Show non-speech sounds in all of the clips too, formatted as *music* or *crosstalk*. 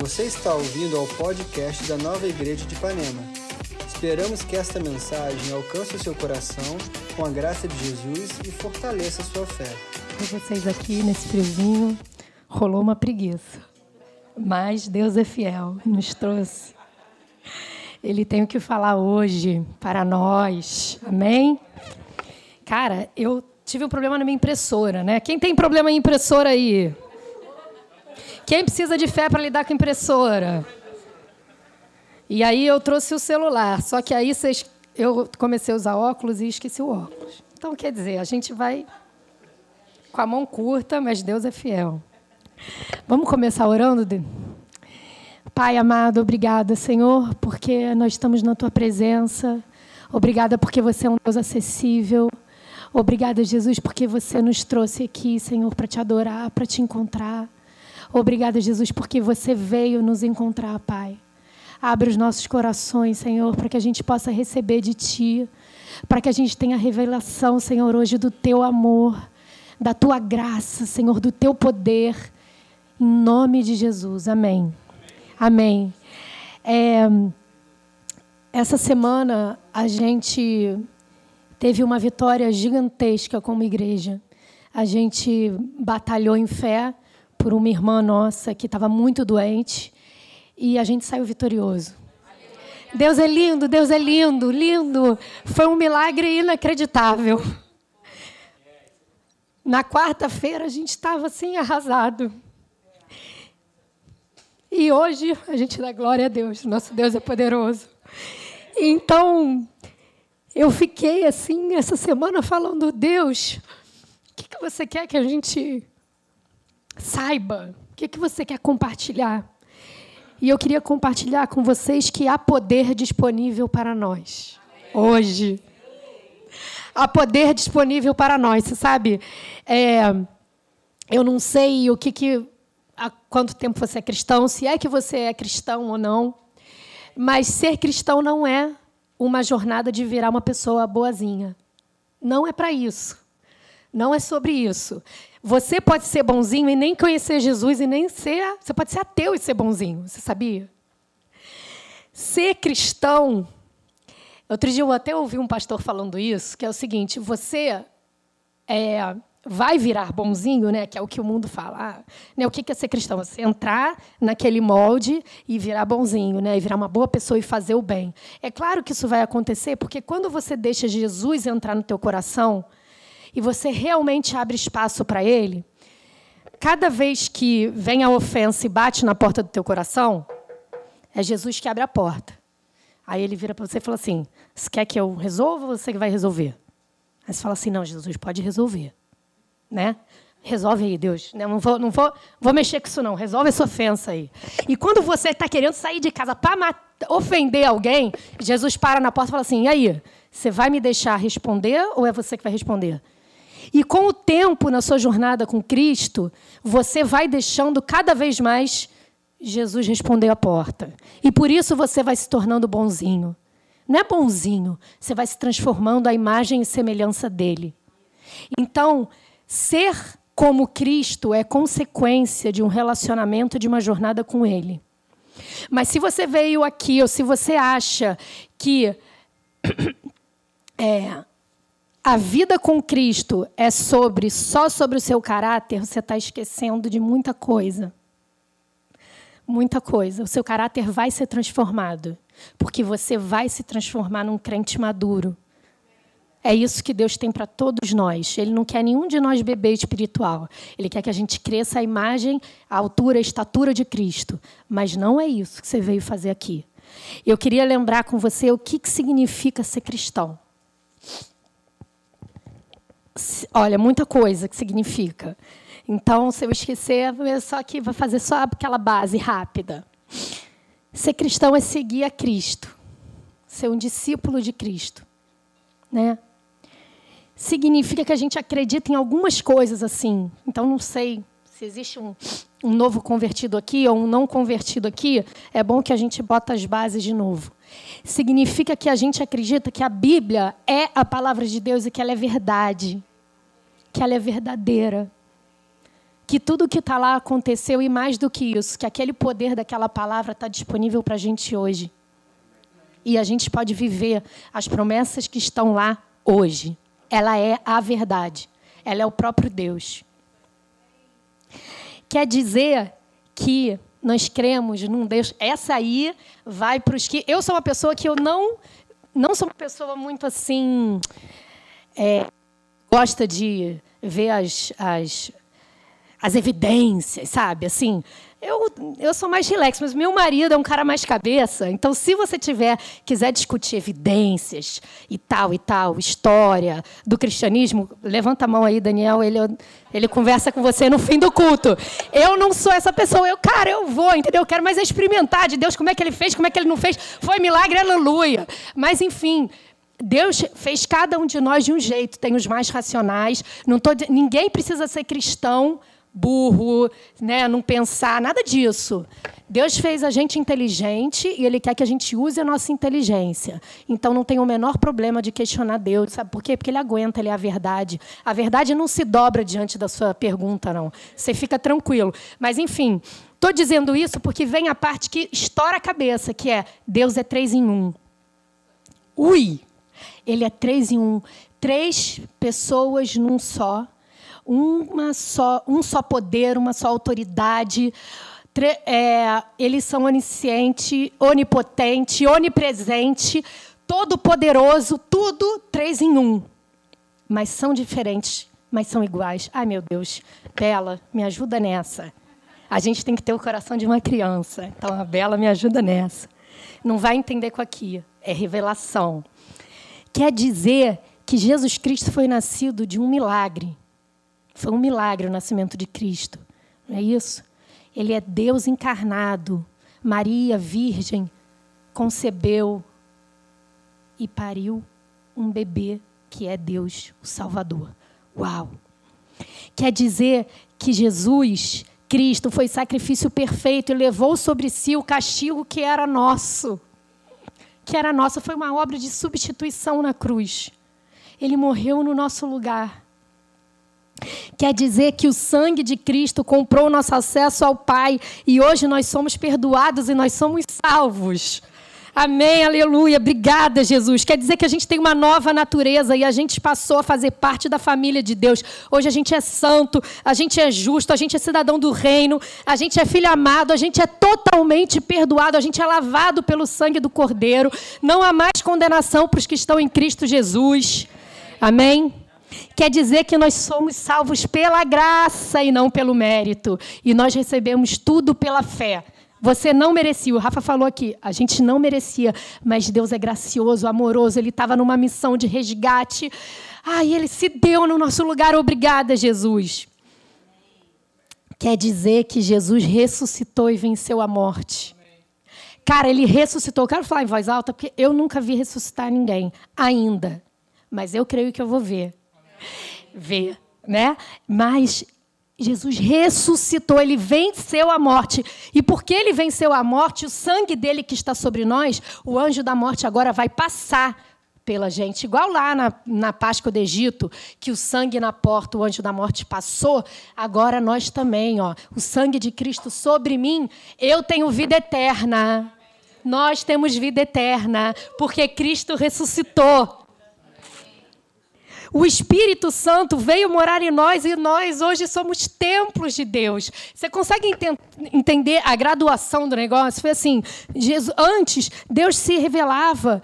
Você está ouvindo ao podcast da Nova Igreja de Ipanema. Esperamos que esta mensagem alcance o seu coração com a graça de Jesus e fortaleça a sua fé. Com vocês aqui nesse friozinho, rolou uma preguiça. Mas Deus é fiel, nos trouxe. Ele tem o que falar hoje para nós. Amém? Cara, eu tive um problema na minha impressora, né? Quem tem problema em impressora aí? Quem precisa de fé para lidar com impressora? E aí eu trouxe o celular, só que aí vocês, eu comecei a usar óculos e esqueci o óculos. Então, quer dizer, a gente vai com a mão curta, mas Deus é fiel. Vamos começar orando? Pai amado, obrigada, Senhor, porque nós estamos na tua presença. Obrigada porque você é um Deus acessível. Obrigada, Jesus, porque você nos trouxe aqui, Senhor, para te adorar, para te encontrar. Obrigada, Jesus, porque você veio nos encontrar, Pai. Abre os nossos corações, Senhor, para que a gente possa receber de Ti, para que a gente tenha revelação, Senhor, hoje do Teu amor, da Tua graça, Senhor, do Teu poder. Em nome de Jesus. Amém. Amém. É, essa semana a gente teve uma vitória gigantesca como igreja. A gente batalhou em fé por uma irmã nossa que estava muito doente e a gente saiu vitorioso. Deus é lindo, Deus é lindo, lindo. Foi um milagre inacreditável. Na quarta-feira a gente estava assim arrasado. E hoje a gente dá glória a Deus, nosso Deus é poderoso. Então, eu fiquei assim essa semana falando, Deus, o que, que você quer que a gente Saiba o que, que você quer compartilhar. E eu queria compartilhar com vocês que há poder disponível para nós. Hoje. Há poder disponível para nós. Você sabe, é, eu não sei o que, que. Há quanto tempo você é cristão, se é que você é cristão ou não. Mas ser cristão não é uma jornada de virar uma pessoa boazinha. Não é para isso. Não é sobre isso. Você pode ser bonzinho e nem conhecer Jesus e nem ser. Você pode ser ateu e ser bonzinho. Você sabia? Ser cristão. Outro dia eu até ouvi um pastor falando isso, que é o seguinte: você é, vai virar bonzinho, né? Que é o que o mundo fala. Ah, né, o que é ser cristão? Você entrar naquele molde e virar bonzinho, né? E virar uma boa pessoa e fazer o bem. É claro que isso vai acontecer, porque quando você deixa Jesus entrar no teu coração, e você realmente abre espaço para ele, cada vez que vem a ofensa e bate na porta do teu coração, é Jesus que abre a porta. Aí ele vira para você e fala assim: Você quer que eu resolva ou você que vai resolver? Aí você fala assim: Não, Jesus, pode resolver. Né? Resolve aí, Deus. Né? Não vou, não vou, vou mexer com isso, não. Resolve essa ofensa aí. E quando você está querendo sair de casa para ofender alguém, Jesus para na porta e fala assim: E aí? Você vai me deixar responder ou é você que vai responder? E com o tempo na sua jornada com Cristo, você vai deixando cada vez mais Jesus responder à porta. E por isso você vai se tornando bonzinho. Não é bonzinho, você vai se transformando à imagem e semelhança dele. Então, ser como Cristo é consequência de um relacionamento, de uma jornada com ele. Mas se você veio aqui, ou se você acha que *coughs* é, a vida com Cristo é sobre só sobre o seu caráter, você está esquecendo de muita coisa. Muita coisa. O seu caráter vai ser transformado, porque você vai se transformar num crente maduro. É isso que Deus tem para todos nós. Ele não quer nenhum de nós bebê espiritual. Ele quer que a gente cresça a imagem, a altura, a estatura de Cristo. Mas não é isso que você veio fazer aqui. Eu queria lembrar com você o que, que significa ser cristão olha, muita coisa que significa. Então, se eu esquecer, só que vai fazer só aquela base rápida. Ser cristão é seguir a Cristo, ser um discípulo de Cristo, né? Significa que a gente acredita em algumas coisas assim. Então, não sei se existe um, um novo convertido aqui ou um não convertido aqui. É bom que a gente bota as bases de novo. Significa que a gente acredita que a Bíblia é a palavra de Deus e que ela é verdade que ela é verdadeira, que tudo que está lá aconteceu e mais do que isso, que aquele poder daquela palavra está disponível para a gente hoje. E a gente pode viver as promessas que estão lá hoje. Ela é a verdade. Ela é o próprio Deus. Quer dizer que nós cremos num Deus. Essa aí vai para os que. Eu sou uma pessoa que eu não. Não sou uma pessoa muito assim. É, gosta de ver as, as, as evidências, sabe? Assim, eu, eu sou mais relax, mas meu marido é um cara mais cabeça. Então, se você tiver quiser discutir evidências e tal e tal, história do cristianismo, levanta a mão aí, Daniel. Ele, ele conversa com você no fim do culto. Eu não sou essa pessoa. Eu, cara, eu vou, entendeu? Eu quero mais experimentar de Deus como é que ele fez, como é que ele não fez. Foi milagre, aleluia. Mas, enfim, Deus fez cada um de nós de um jeito. Tem os mais racionais. Não tô, ninguém precisa ser cristão burro, né, não pensar, nada disso. Deus fez a gente inteligente e Ele quer que a gente use a nossa inteligência. Então não tem o menor problema de questionar Deus. Sabe por quê? Porque Ele aguenta, Ele é a verdade. A verdade não se dobra diante da sua pergunta, não. Você fica tranquilo. Mas, enfim, estou dizendo isso porque vem a parte que estoura a cabeça, que é Deus é três em um. Ui! Ele é três em um. Três pessoas num só uma só, um só poder, uma só autoridade. É, eles são onisciente, onipotente, onipresente, todo-poderoso, tudo três em um. Mas são diferentes, mas são iguais. Ai, meu Deus. Bela, me ajuda nessa. A gente tem que ter o coração de uma criança. Então, a Bela me ajuda nessa. Não vai entender com aqui. É revelação. Quer dizer que Jesus Cristo foi nascido de um milagre. Foi um milagre o nascimento de Cristo, não é isso? Ele é Deus encarnado. Maria, virgem, concebeu e pariu um bebê que é Deus, o Salvador. Uau! Quer dizer que Jesus, Cristo, foi sacrifício perfeito e levou sobre si o castigo que era nosso. Que era nosso, foi uma obra de substituição na cruz. Ele morreu no nosso lugar. Quer dizer que o sangue de Cristo comprou nosso acesso ao Pai e hoje nós somos perdoados e nós somos salvos. Amém, aleluia. Obrigada, Jesus. Quer dizer que a gente tem uma nova natureza e a gente passou a fazer parte da família de Deus. Hoje a gente é santo, a gente é justo, a gente é cidadão do reino, a gente é filho amado, a gente é totalmente perdoado, a gente é lavado pelo sangue do Cordeiro. Não há mais condenação para os que estão em Cristo Jesus. Amém. Quer dizer que nós somos salvos pela graça e não pelo mérito. E nós recebemos tudo pela fé. Você não merecia. O Rafa falou aqui, a gente não merecia, mas Deus é gracioso, amoroso. Ele estava numa missão de resgate. Ah, e ele se deu no nosso lugar. Obrigada, Jesus. Quer dizer que Jesus ressuscitou e venceu a morte. Cara, ele ressuscitou. Eu quero falar em voz alta porque eu nunca vi ressuscitar ninguém ainda. Mas eu creio que eu vou ver ver, né? Mas Jesus ressuscitou, ele venceu a morte. E porque ele venceu a morte, o sangue dele que está sobre nós, o anjo da morte agora vai passar pela gente. Igual lá na, na Páscoa do Egito, que o sangue na porta, o anjo da morte passou, agora nós também, ó. O sangue de Cristo sobre mim, eu tenho vida eterna. Nós temos vida eterna, porque Cristo ressuscitou. O Espírito Santo veio morar em nós e nós hoje somos templos de Deus. Você consegue ent entender a graduação do negócio? Foi assim: Jesus, antes, Deus se revelava.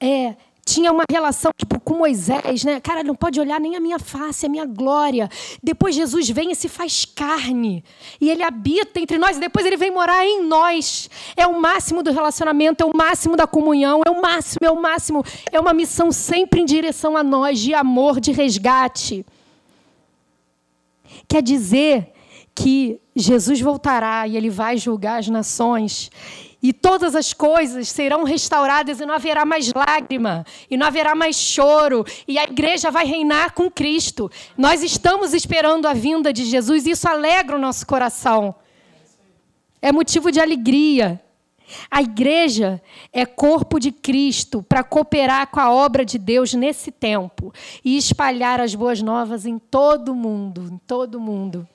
É, tinha uma relação tipo, com Moisés, né? Cara, não pode olhar nem a minha face, a minha glória. Depois Jesus vem e se faz carne. E ele habita entre nós, e depois ele vem morar em nós. É o máximo do relacionamento, é o máximo da comunhão, é o máximo, é o máximo. É uma missão sempre em direção a nós, de amor, de resgate. Quer dizer que Jesus voltará e ele vai julgar as nações e todas as coisas serão restauradas e não haverá mais lágrima, e não haverá mais choro, e a igreja vai reinar com Cristo. Nós estamos esperando a vinda de Jesus e isso alegra o nosso coração. É motivo de alegria. A igreja é corpo de Cristo para cooperar com a obra de Deus nesse tempo e espalhar as boas novas em todo mundo, em todo mundo.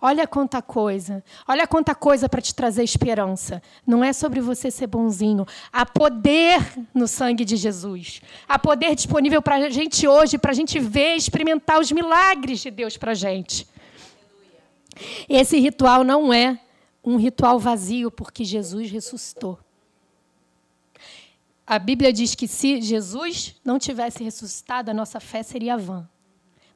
Olha quanta coisa. Olha quanta coisa para te trazer esperança. Não é sobre você ser bonzinho. Há poder no sangue de Jesus. Há poder disponível para a gente hoje, para a gente ver, experimentar os milagres de Deus para a gente. Esse ritual não é um ritual vazio, porque Jesus ressuscitou. A Bíblia diz que se Jesus não tivesse ressuscitado, a nossa fé seria vã.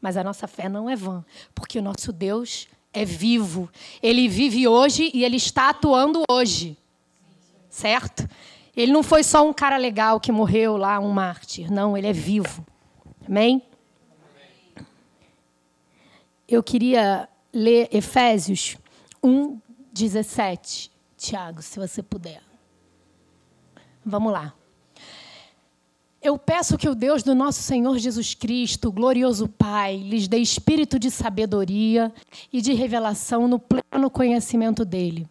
Mas a nossa fé não é vã, porque o nosso Deus é vivo. Ele vive hoje e ele está atuando hoje. Certo? Ele não foi só um cara legal que morreu lá, um mártir. Não, ele é vivo. Amém? Eu queria ler Efésios 1, 17. Tiago, se você puder. Vamos lá. Eu peço que o Deus do nosso Senhor Jesus Cristo, glorioso Pai, lhes dê espírito de sabedoria e de revelação no pleno conhecimento dele.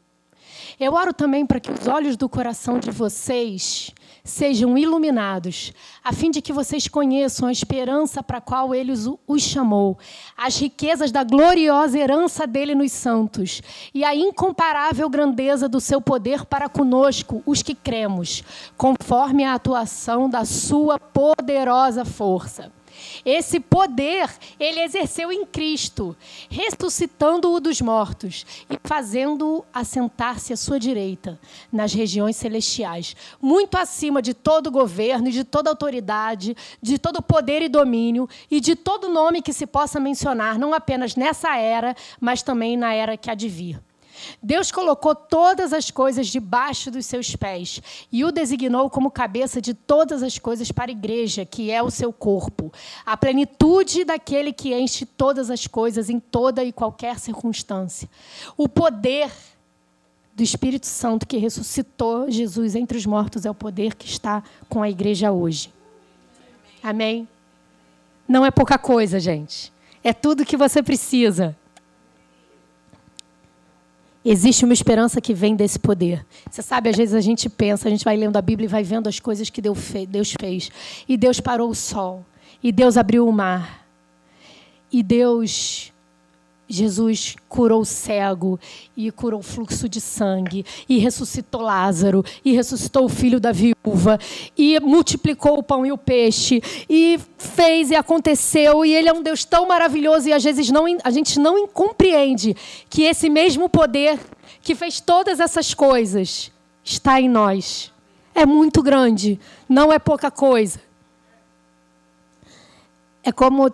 Eu oro também para que os olhos do coração de vocês sejam iluminados, a fim de que vocês conheçam a esperança para a qual ele os chamou, as riquezas da gloriosa herança dele nos santos e a incomparável grandeza do seu poder para conosco, os que cremos, conforme a atuação da sua poderosa força. Esse poder ele exerceu em Cristo, ressuscitando-o dos mortos e fazendo-o assentar-se à sua direita, nas regiões celestiais, muito acima de todo governo, de toda autoridade, de todo poder e domínio e de todo nome que se possa mencionar, não apenas nessa era, mas também na era que há de vir. Deus colocou todas as coisas debaixo dos seus pés e o designou como cabeça de todas as coisas para a igreja, que é o seu corpo, a plenitude daquele que enche todas as coisas em toda e qualquer circunstância. O poder do Espírito Santo que ressuscitou Jesus entre os mortos é o poder que está com a igreja hoje. Amém? Não é pouca coisa, gente. É tudo que você precisa. Existe uma esperança que vem desse poder. Você sabe, às vezes a gente pensa, a gente vai lendo a Bíblia e vai vendo as coisas que Deus fez. E Deus parou o sol. E Deus abriu o mar. E Deus Jesus curou o cego e curou o fluxo de sangue e ressuscitou Lázaro e ressuscitou o filho da viúva e multiplicou o pão e o peixe e fez e aconteceu e ele é um Deus tão maravilhoso e às vezes não, a gente não compreende que esse mesmo poder que fez todas essas coisas está em nós. É muito grande, não é pouca coisa. É como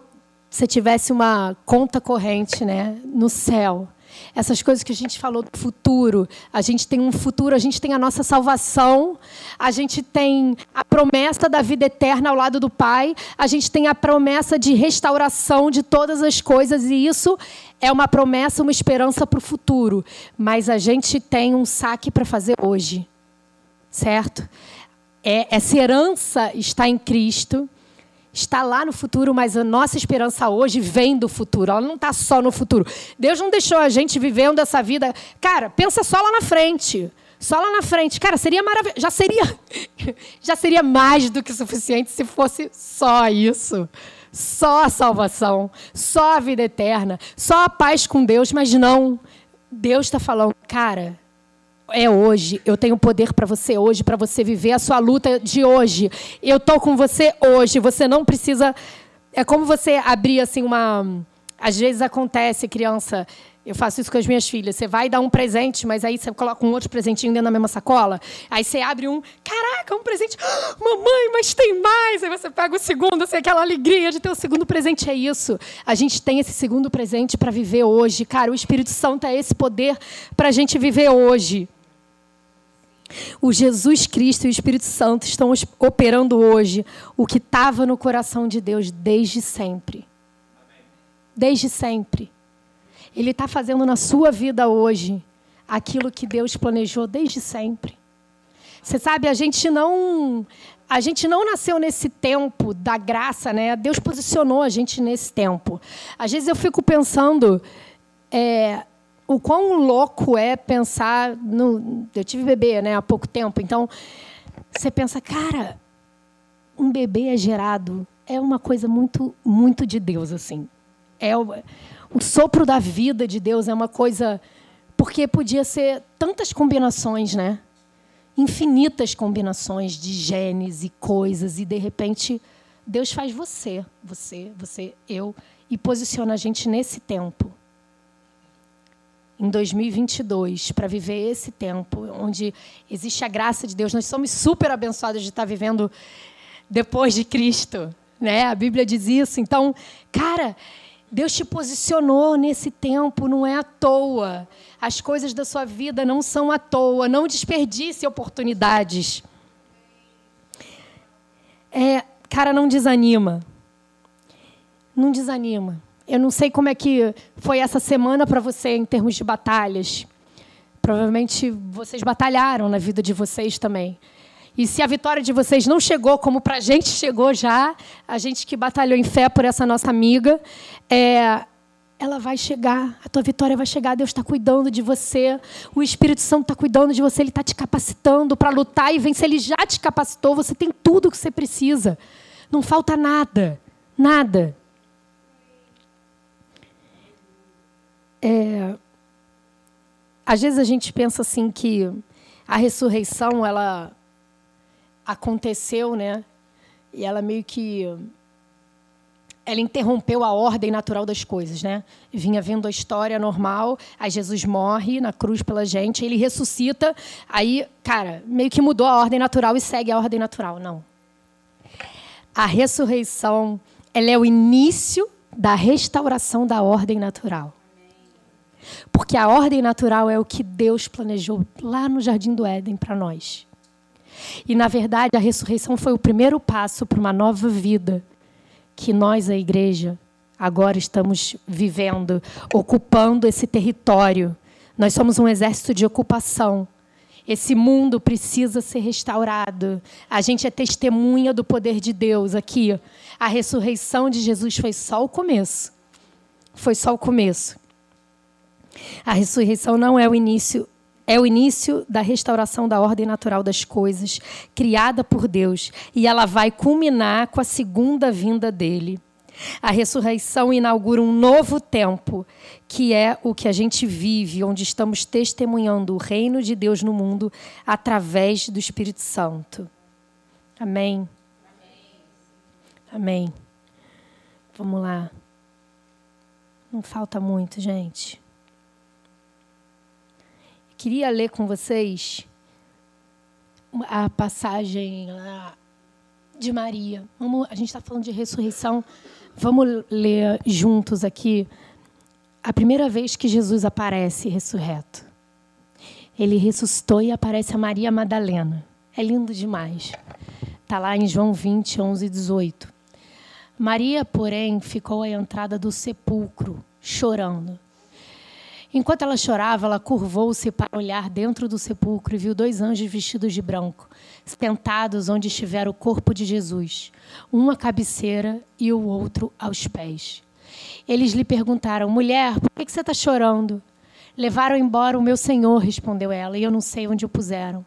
você tivesse uma conta corrente né, no céu. Essas coisas que a gente falou do futuro, a gente tem um futuro, a gente tem a nossa salvação, a gente tem a promessa da vida eterna ao lado do Pai, a gente tem a promessa de restauração de todas as coisas, e isso é uma promessa, uma esperança para o futuro. Mas a gente tem um saque para fazer hoje, certo? É, essa herança está em Cristo está lá no futuro, mas a nossa esperança hoje vem do futuro. Ela não está só no futuro. Deus não deixou a gente vivendo essa vida. Cara, pensa só lá na frente. Só lá na frente. Cara, seria maravilhoso. Já seria, *laughs* já seria mais do que suficiente se fosse só isso. Só a salvação, só a vida eterna, só a paz com Deus, mas não. Deus está falando, cara, é hoje. Eu tenho poder para você hoje, para você viver a sua luta de hoje. Eu estou com você hoje. Você não precisa. É como você abrir assim uma. Às vezes acontece, criança. Eu faço isso com as minhas filhas. Você vai dar um presente, mas aí você coloca um outro presentinho dentro da mesma sacola. Aí você abre um, caraca, um presente. Ah, *gasps* mamãe, mas tem mais. Aí você pega o segundo, assim, aquela alegria de ter o segundo presente. É isso. A gente tem esse segundo presente para viver hoje. Cara, o Espírito Santo é esse poder para a gente viver hoje. O Jesus Cristo e o Espírito Santo estão operando hoje o que estava no coração de Deus desde sempre. Desde sempre. Ele está fazendo na sua vida hoje aquilo que Deus planejou desde sempre. Você sabe, a gente não a gente não nasceu nesse tempo da graça, né? Deus posicionou a gente nesse tempo. Às vezes eu fico pensando, é, o quão louco é pensar no. Eu tive bebê né, há pouco tempo, então você pensa, cara, um bebê é gerado é uma coisa muito, muito de Deus assim. É o, o sopro da vida de Deus é uma coisa. Porque podia ser tantas combinações, né? Infinitas combinações de genes e coisas, e de repente Deus faz você, você, você, eu, e posiciona a gente nesse tempo. Em 2022, para viver esse tempo, onde existe a graça de Deus. Nós somos super abençoados de estar vivendo depois de Cristo. Né? A Bíblia diz isso. Então, cara, Deus te posicionou nesse tempo, não é à toa. As coisas da sua vida não são à toa. Não desperdice oportunidades. É, cara, não desanima. Não desanima. Eu não sei como é que foi essa semana para você em termos de batalhas. Provavelmente vocês batalharam na vida de vocês também. E se a vitória de vocês não chegou como para a gente chegou já, a gente que batalhou em fé por essa nossa amiga, é, ela vai chegar, a tua vitória vai chegar, Deus está cuidando de você, o Espírito Santo está cuidando de você, Ele está te capacitando para lutar e vencer, Ele já te capacitou, você tem tudo o que você precisa, não falta nada, nada. É, às vezes a gente pensa assim que a ressurreição, ela aconteceu, né? E ela meio que ela interrompeu a ordem natural das coisas, né? Vinha vendo a história normal, aí Jesus morre na cruz pela gente, ele ressuscita, aí, cara, meio que mudou a ordem natural e segue a ordem natural, não. A ressurreição, ela é o início da restauração da ordem natural. Porque a ordem natural é o que Deus planejou lá no jardim do Éden para nós. E, na verdade, a ressurreição foi o primeiro passo para uma nova vida que nós, a igreja, agora estamos vivendo, ocupando esse território. Nós somos um exército de ocupação. Esse mundo precisa ser restaurado. A gente é testemunha do poder de Deus aqui. A ressurreição de Jesus foi só o começo. Foi só o começo. A ressurreição não é o início é o início da restauração da ordem natural das coisas, criada por Deus, e ela vai culminar com a segunda vinda dele. A ressurreição inaugura um novo tempo, que é o que a gente vive, onde estamos testemunhando o reino de Deus no mundo através do Espírito Santo. Amém. Amém. Vamos lá. Não falta muito, gente queria ler com vocês a passagem de Maria. Vamos, a gente está falando de ressurreição. Vamos ler juntos aqui a primeira vez que Jesus aparece ressurreto. Ele ressuscitou e aparece a Maria Madalena. É lindo demais. Está lá em João 20, 11 e 18. Maria, porém, ficou à entrada do sepulcro, chorando. Enquanto ela chorava, ela curvou-se para olhar dentro do sepulcro e viu dois anjos vestidos de branco, sentados onde estivera o corpo de Jesus, um à cabeceira e o outro aos pés. Eles lhe perguntaram: Mulher, por que você está chorando? Levaram embora o meu senhor, respondeu ela, e eu não sei onde o puseram.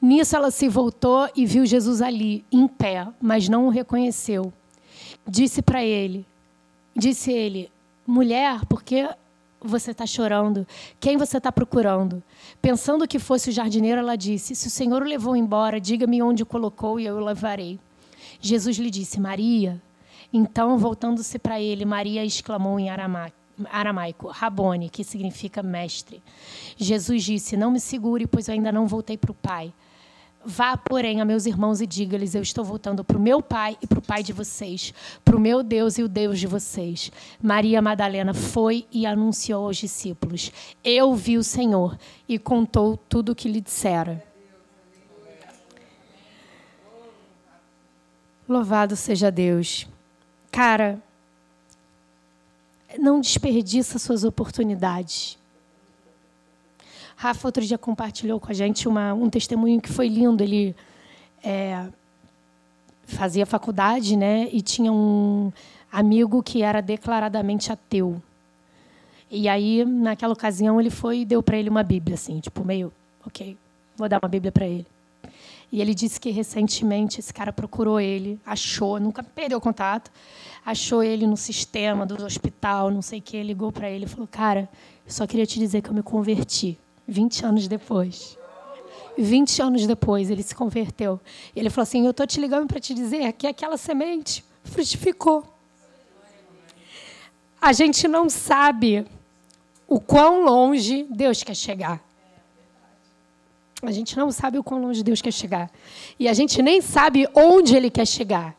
Nisso ela se voltou e viu Jesus ali, em pé, mas não o reconheceu. Disse para ele: Disse ele, mulher, por que você está chorando? Quem você está procurando? Pensando que fosse o jardineiro, ela disse: Se o Senhor o levou embora, diga-me onde o colocou e eu o levarei. Jesus lhe disse: Maria. Então, voltando-se para ele, Maria exclamou em aramaico, Rabone, que significa mestre. Jesus disse: Não me segure, pois eu ainda não voltei para o Pai. Vá, porém, a meus irmãos e diga-lhes: Eu estou voltando para o meu pai e para o pai de vocês, para o meu Deus e o Deus de vocês. Maria Madalena foi e anunciou aos discípulos: Eu vi o Senhor e contou tudo o que lhe dissera. Louvado seja Deus. Cara, não desperdiça suas oportunidades. Rafa outro dia compartilhou com a gente uma, um testemunho que foi lindo. Ele é, fazia faculdade, né? E tinha um amigo que era declaradamente ateu. E aí, naquela ocasião, ele foi e deu para ele uma Bíblia, assim, tipo meio, ok, vou dar uma Bíblia para ele. E ele disse que recentemente esse cara procurou ele, achou, nunca perdeu contato, achou ele no sistema do hospital, não sei o que, ligou para ele e falou: Cara, só queria te dizer que eu me converti 20 anos depois. 20 anos depois ele se converteu. Ele falou assim: Eu estou te ligando para te dizer que aquela semente frutificou. A gente não sabe o quão longe Deus quer chegar. A gente não sabe o quão longe Deus quer chegar. E a gente nem sabe onde Ele quer chegar.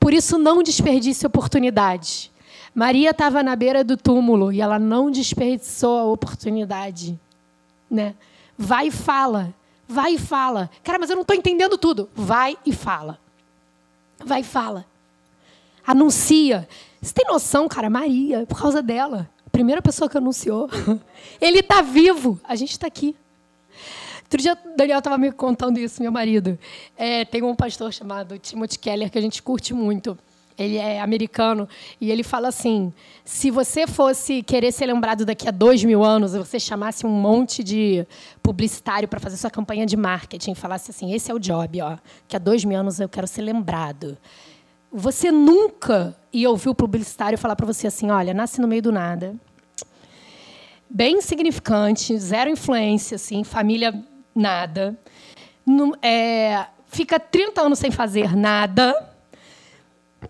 Por isso, não desperdice oportunidade. Maria estava na beira do túmulo e ela não desperdiçou a oportunidade. Né? Vai e fala. Vai e fala. Cara, mas eu não estou entendendo tudo. Vai e fala. Vai e fala. Anuncia. Você tem noção, cara? Maria, por causa dela. Primeira pessoa que anunciou. *laughs* Ele está vivo. A gente está aqui. Outro dia o Daniel estava me contando isso, meu marido. É, tem um pastor chamado Timothy Keller que a gente curte muito. Ele é americano e ele fala assim: se você fosse querer ser lembrado daqui a dois mil anos, você chamasse um monte de publicitário para fazer sua campanha de marketing, falasse assim: esse é o job, ó, que há dois mil anos eu quero ser lembrado. Você nunca ia ouvir o publicitário falar para você assim: olha, nasce no meio do nada, bem insignificante, zero influência, assim, família nada. é, fica 30 anos sem fazer nada.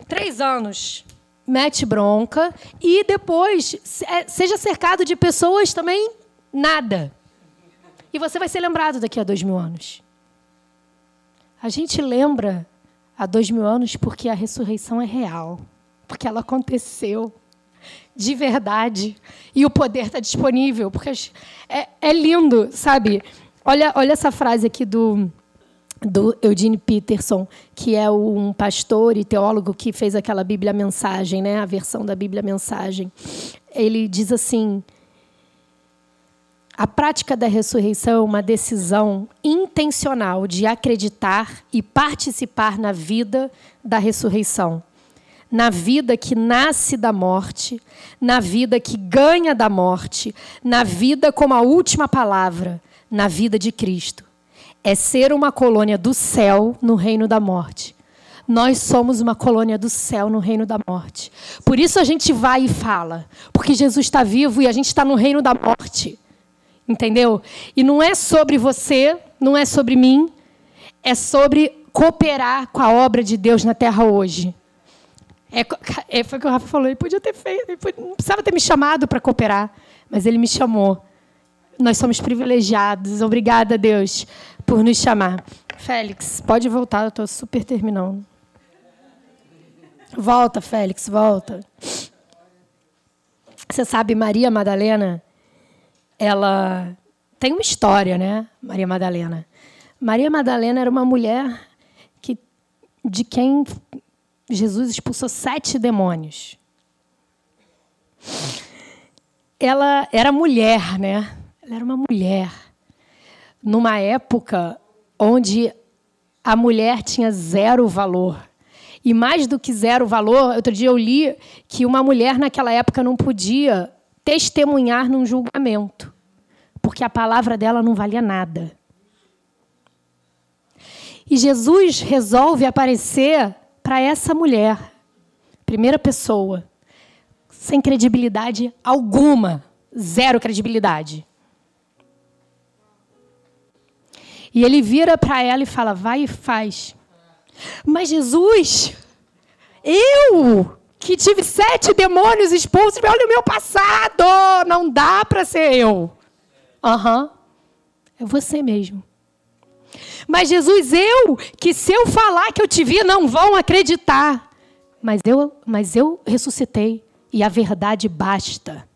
Três anos, mete bronca. E depois, é, seja cercado de pessoas também nada. E você vai ser lembrado daqui a dois mil anos. A gente lembra há dois mil anos porque a ressurreição é real. Porque ela aconteceu de verdade. E o poder está disponível. Porque é, é lindo, sabe? Olha, olha essa frase aqui do, do Eugene Peterson, que é um pastor e teólogo que fez aquela Bíblia Mensagem, né, a versão da Bíblia Mensagem. Ele diz assim: a prática da ressurreição é uma decisão intencional de acreditar e participar na vida da ressurreição. Na vida que nasce da morte, na vida que ganha da morte, na vida como a última palavra, na vida de Cristo. É ser uma colônia do céu no reino da morte. Nós somos uma colônia do céu no reino da morte. Por isso a gente vai e fala. Porque Jesus está vivo e a gente está no reino da morte. Entendeu? E não é sobre você, não é sobre mim, é sobre cooperar com a obra de Deus na terra hoje. É, *laughs* é, foi o que o Rafa falou, ele podia ter feito, ele não precisava ter me chamado para cooperar, mas ele me chamou nós somos privilegiados. Obrigada, Deus, por nos chamar. Félix, pode voltar, eu estou super terminando. Volta, Félix, volta. Você sabe, Maria Madalena, ela tem uma história, né? Maria Madalena. Maria Madalena era uma mulher que, de quem Jesus expulsou sete demônios. Ela era mulher, né? Ela era uma mulher. Numa época onde a mulher tinha zero valor. E mais do que zero valor, outro dia eu li que uma mulher naquela época não podia testemunhar num julgamento, porque a palavra dela não valia nada. E Jesus resolve aparecer para essa mulher, primeira pessoa, sem credibilidade alguma, zero credibilidade. E ele vira para ela e fala: vai e faz. Mas Jesus, eu que tive sete demônios expulsos, olha o meu passado, não dá para ser eu. Aham, uhum. é você mesmo. Mas Jesus, eu que se eu falar que eu te vi, não vão acreditar. Mas eu, mas eu ressuscitei e a verdade basta.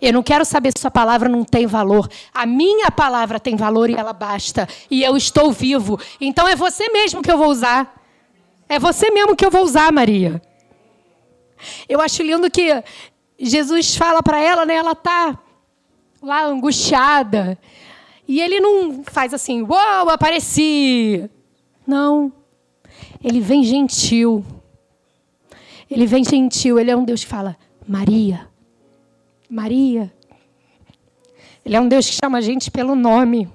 Eu não quero saber se sua palavra não tem valor. A minha palavra tem valor e ela basta. E eu estou vivo. Então é você mesmo que eu vou usar. É você mesmo que eu vou usar, Maria. Eu acho lindo que Jesus fala para ela, né? Ela está lá angustiada. E ele não faz assim, uau, apareci. Não. Ele vem gentil. Ele vem gentil. Ele é um Deus que fala, Maria. Maria. Ele é um Deus que chama a gente pelo nome.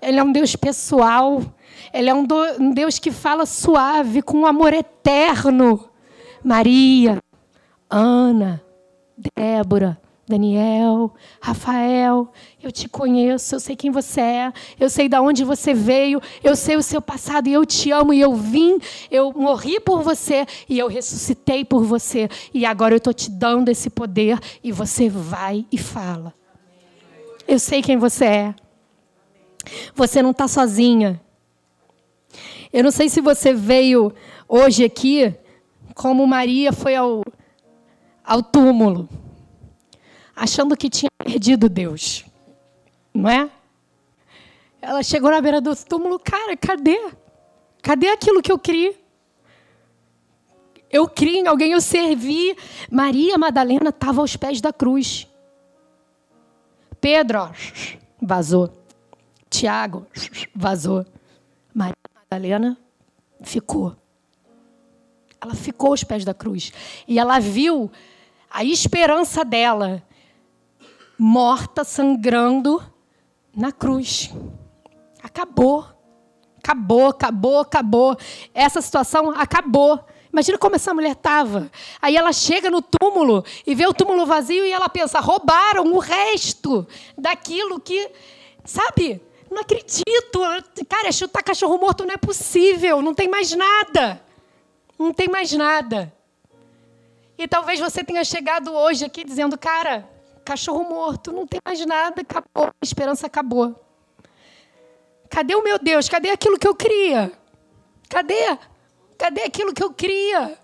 Ele é um Deus pessoal. Ele é um, um Deus que fala suave, com um amor eterno. Maria, Ana, Débora, Daniel, Rafael, eu te conheço, eu sei quem você é, eu sei de onde você veio, eu sei o seu passado e eu te amo e eu vim, eu morri por você e eu ressuscitei por você e agora eu estou te dando esse poder e você vai e fala. Eu sei quem você é. Você não está sozinha. Eu não sei se você veio hoje aqui como Maria foi ao, ao túmulo achando que tinha perdido Deus. Não é? Ela chegou na beira do túmulo, cara, cadê? Cadê aquilo que eu criei? Eu criei em alguém, eu servi. Maria Madalena estava aos pés da cruz. Pedro, ó, vazou. Tiago, vazou. Maria Madalena ficou. Ela ficou aos pés da cruz. E ela viu a esperança dela morta, sangrando na cruz. Acabou. Acabou, acabou, acabou. Essa situação acabou. Imagina como essa mulher estava. Aí ela chega no túmulo e vê o túmulo vazio e ela pensa: roubaram o resto daquilo que. Sabe? Não acredito. Cara, chutar cachorro morto não é possível. Não tem mais nada. Não tem mais nada. E talvez você tenha chegado hoje aqui dizendo: cara, cachorro morto, não tem mais nada, acabou, a esperança acabou. Cadê o meu Deus? Cadê aquilo que eu cria? Cadê? Cadê aquilo que eu cria?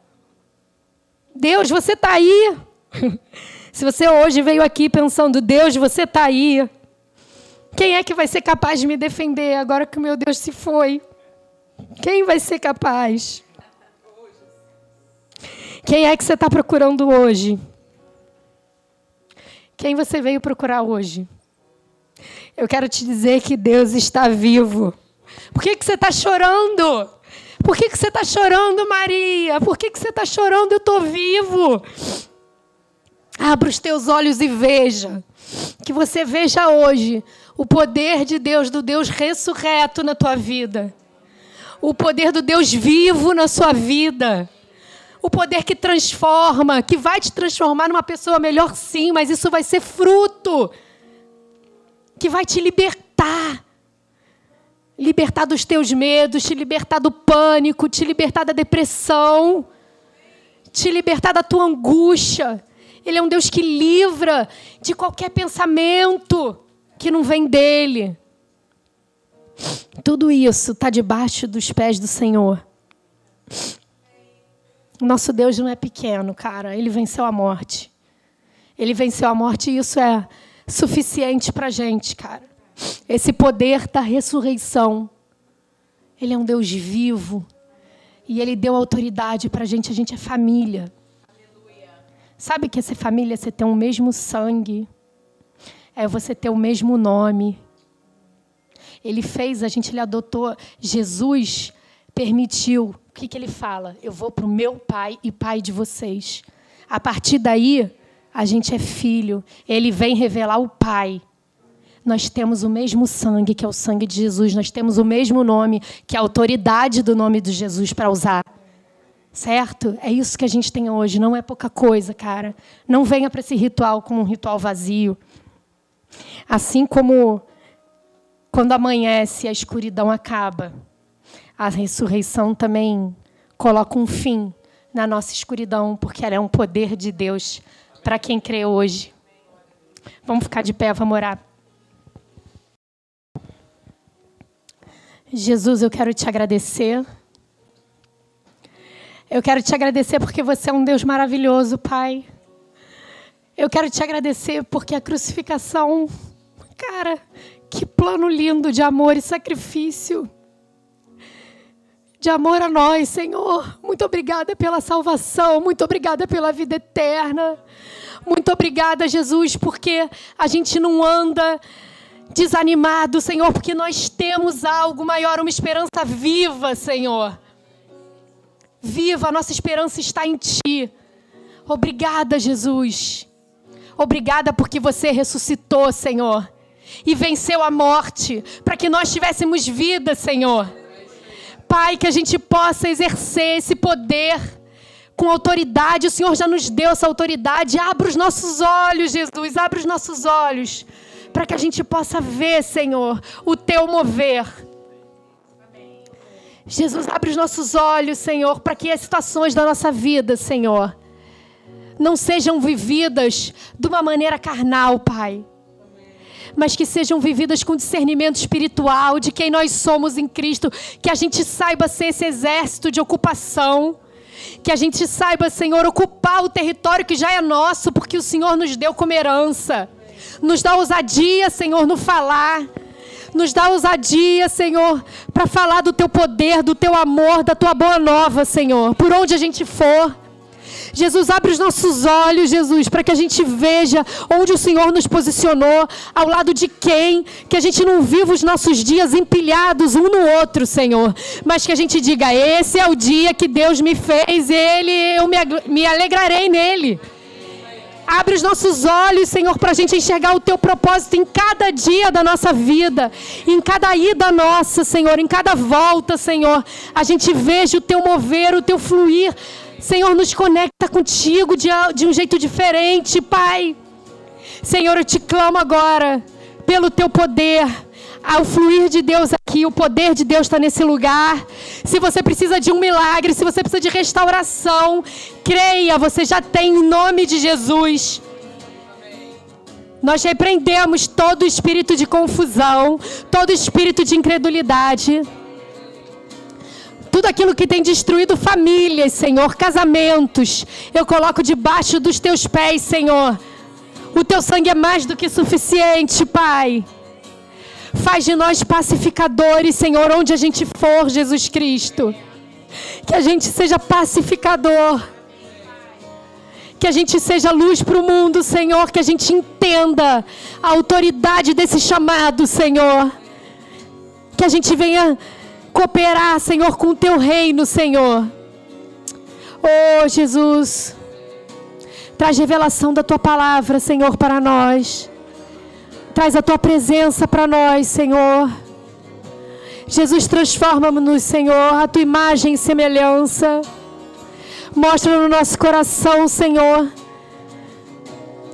Deus, você está aí? *laughs* Se você hoje veio aqui pensando, Deus, você está aí. Quem é que vai ser capaz de me defender agora que o meu Deus se foi? Quem vai ser capaz? Quem é que você está procurando hoje? Quem você veio procurar hoje? Eu quero te dizer que Deus está vivo. Por que, que você está chorando? Por que, que você está chorando, Maria? Por que, que você está chorando? Eu estou vivo. Abra os teus olhos e veja. Que você veja hoje o poder de Deus, do Deus ressurreto na tua vida. O poder do Deus vivo na sua vida o poder que transforma, que vai te transformar numa pessoa melhor, sim, mas isso vai ser fruto que vai te libertar. Libertar dos teus medos, te libertar do pânico, te libertar da depressão, te libertar da tua angústia. Ele é um Deus que livra de qualquer pensamento que não vem dele. Tudo isso está debaixo dos pés do Senhor. Nosso Deus não é pequeno, cara. Ele venceu a morte. Ele venceu a morte e isso é suficiente para gente, cara. Esse poder da ressurreição. Ele é um Deus vivo. E Ele deu autoridade para a gente. A gente é família. Sabe que ser família é você ter o mesmo sangue. É você ter o mesmo nome. Ele fez, a gente ele adotou. Jesus permitiu o que, que ele fala? Eu vou para o meu pai e pai de vocês. A partir daí, a gente é filho. Ele vem revelar o pai. Nós temos o mesmo sangue, que é o sangue de Jesus. Nós temos o mesmo nome, que é a autoridade do nome de Jesus para usar. Certo? É isso que a gente tem hoje. Não é pouca coisa, cara. Não venha para esse ritual como um ritual vazio. Assim como quando amanhece, a escuridão acaba a ressurreição também coloca um fim na nossa escuridão, porque ela é um poder de Deus para quem crê hoje. Vamos ficar de pé, vamos orar. Jesus, eu quero te agradecer. Eu quero te agradecer porque você é um Deus maravilhoso, Pai. Eu quero te agradecer porque a crucificação, cara, que plano lindo de amor e sacrifício de amor a nós, Senhor. Muito obrigada pela salvação, muito obrigada pela vida eterna. Muito obrigada, Jesus, porque a gente não anda desanimado, Senhor, porque nós temos algo maior, uma esperança viva, Senhor. Viva, a nossa esperança está em Ti. Obrigada, Jesus. Obrigada porque você ressuscitou, Senhor. e venceu a morte, para que nós tivéssemos vida, Senhor. Pai, que a gente possa exercer esse poder com autoridade. O Senhor já nos deu essa autoridade. Abra os nossos olhos, Jesus, abra os nossos olhos, para que a gente possa ver, Senhor, o teu mover. Jesus, abre os nossos olhos, Senhor, para que as situações da nossa vida, Senhor, não sejam vividas de uma maneira carnal, Pai mas que sejam vividas com discernimento espiritual de quem nós somos em Cristo, que a gente saiba ser esse exército de ocupação, que a gente saiba, Senhor, ocupar o território que já é nosso, porque o Senhor nos deu como herança. Nos dá ousadia, Senhor, no falar. Nos dá ousadia, Senhor, para falar do teu poder, do teu amor, da tua boa nova, Senhor, por onde a gente for. Jesus, abre os nossos olhos, Jesus, para que a gente veja onde o Senhor nos posicionou, ao lado de quem, que a gente não viva os nossos dias empilhados um no outro, Senhor, mas que a gente diga: esse é o dia que Deus me fez, ele, eu me, me alegrarei nele. Abre os nossos olhos, Senhor, para a gente enxergar o teu propósito em cada dia da nossa vida, em cada ida nossa, Senhor, em cada volta, Senhor. A gente veja o teu mover, o teu fluir Senhor, nos conecta contigo de, de um jeito diferente, Pai. Senhor, eu te clamo agora pelo teu poder, ao fluir de Deus aqui, o poder de Deus está nesse lugar. Se você precisa de um milagre, se você precisa de restauração, creia, você já tem em nome de Jesus. Nós repreendemos todo espírito de confusão, todo espírito de incredulidade. Tudo aquilo que tem destruído famílias, Senhor, casamentos, eu coloco debaixo dos teus pés, Senhor. O teu sangue é mais do que suficiente, Pai. Faz de nós pacificadores, Senhor, onde a gente for, Jesus Cristo. Que a gente seja pacificador. Que a gente seja luz para o mundo, Senhor. Que a gente entenda a autoridade desse chamado, Senhor. Que a gente venha cooperar, Senhor, com o teu reino, Senhor. Oh, Jesus. Traz revelação da tua palavra, Senhor, para nós. Traz a tua presença para nós, Senhor. Jesus, transforma-nos, Senhor, a tua imagem e semelhança. Mostra no nosso coração, Senhor,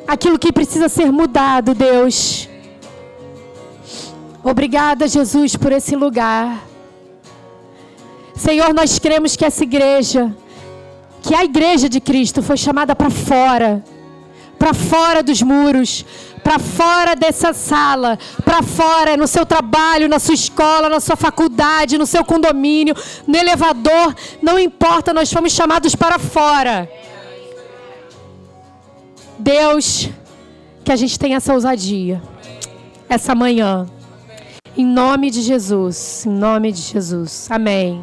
aquilo que precisa ser mudado, Deus. Obrigada, Jesus, por esse lugar. Senhor, nós cremos que essa igreja, que a igreja de Cristo foi chamada para fora, para fora dos muros, para fora dessa sala, para fora no seu trabalho, na sua escola, na sua faculdade, no seu condomínio, no elevador, não importa, nós fomos chamados para fora. Deus, que a gente tenha essa ousadia, essa manhã. Em nome de Jesus, em nome de Jesus. Amém.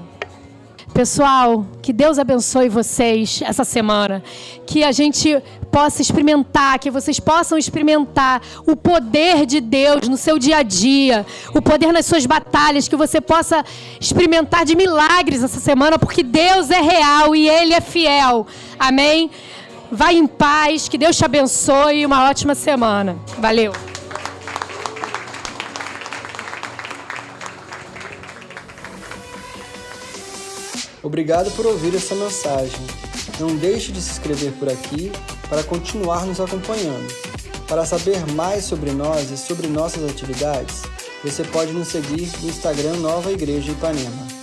Pessoal, que Deus abençoe vocês essa semana. Que a gente possa experimentar, que vocês possam experimentar o poder de Deus no seu dia a dia, o poder nas suas batalhas, que você possa experimentar de milagres essa semana, porque Deus é real e Ele é fiel. Amém? Vai em paz, que Deus te abençoe e uma ótima semana. Valeu! Obrigado por ouvir essa mensagem. Não deixe de se inscrever por aqui para continuar nos acompanhando. Para saber mais sobre nós e sobre nossas atividades, você pode nos seguir no Instagram Nova Igreja Ipanema.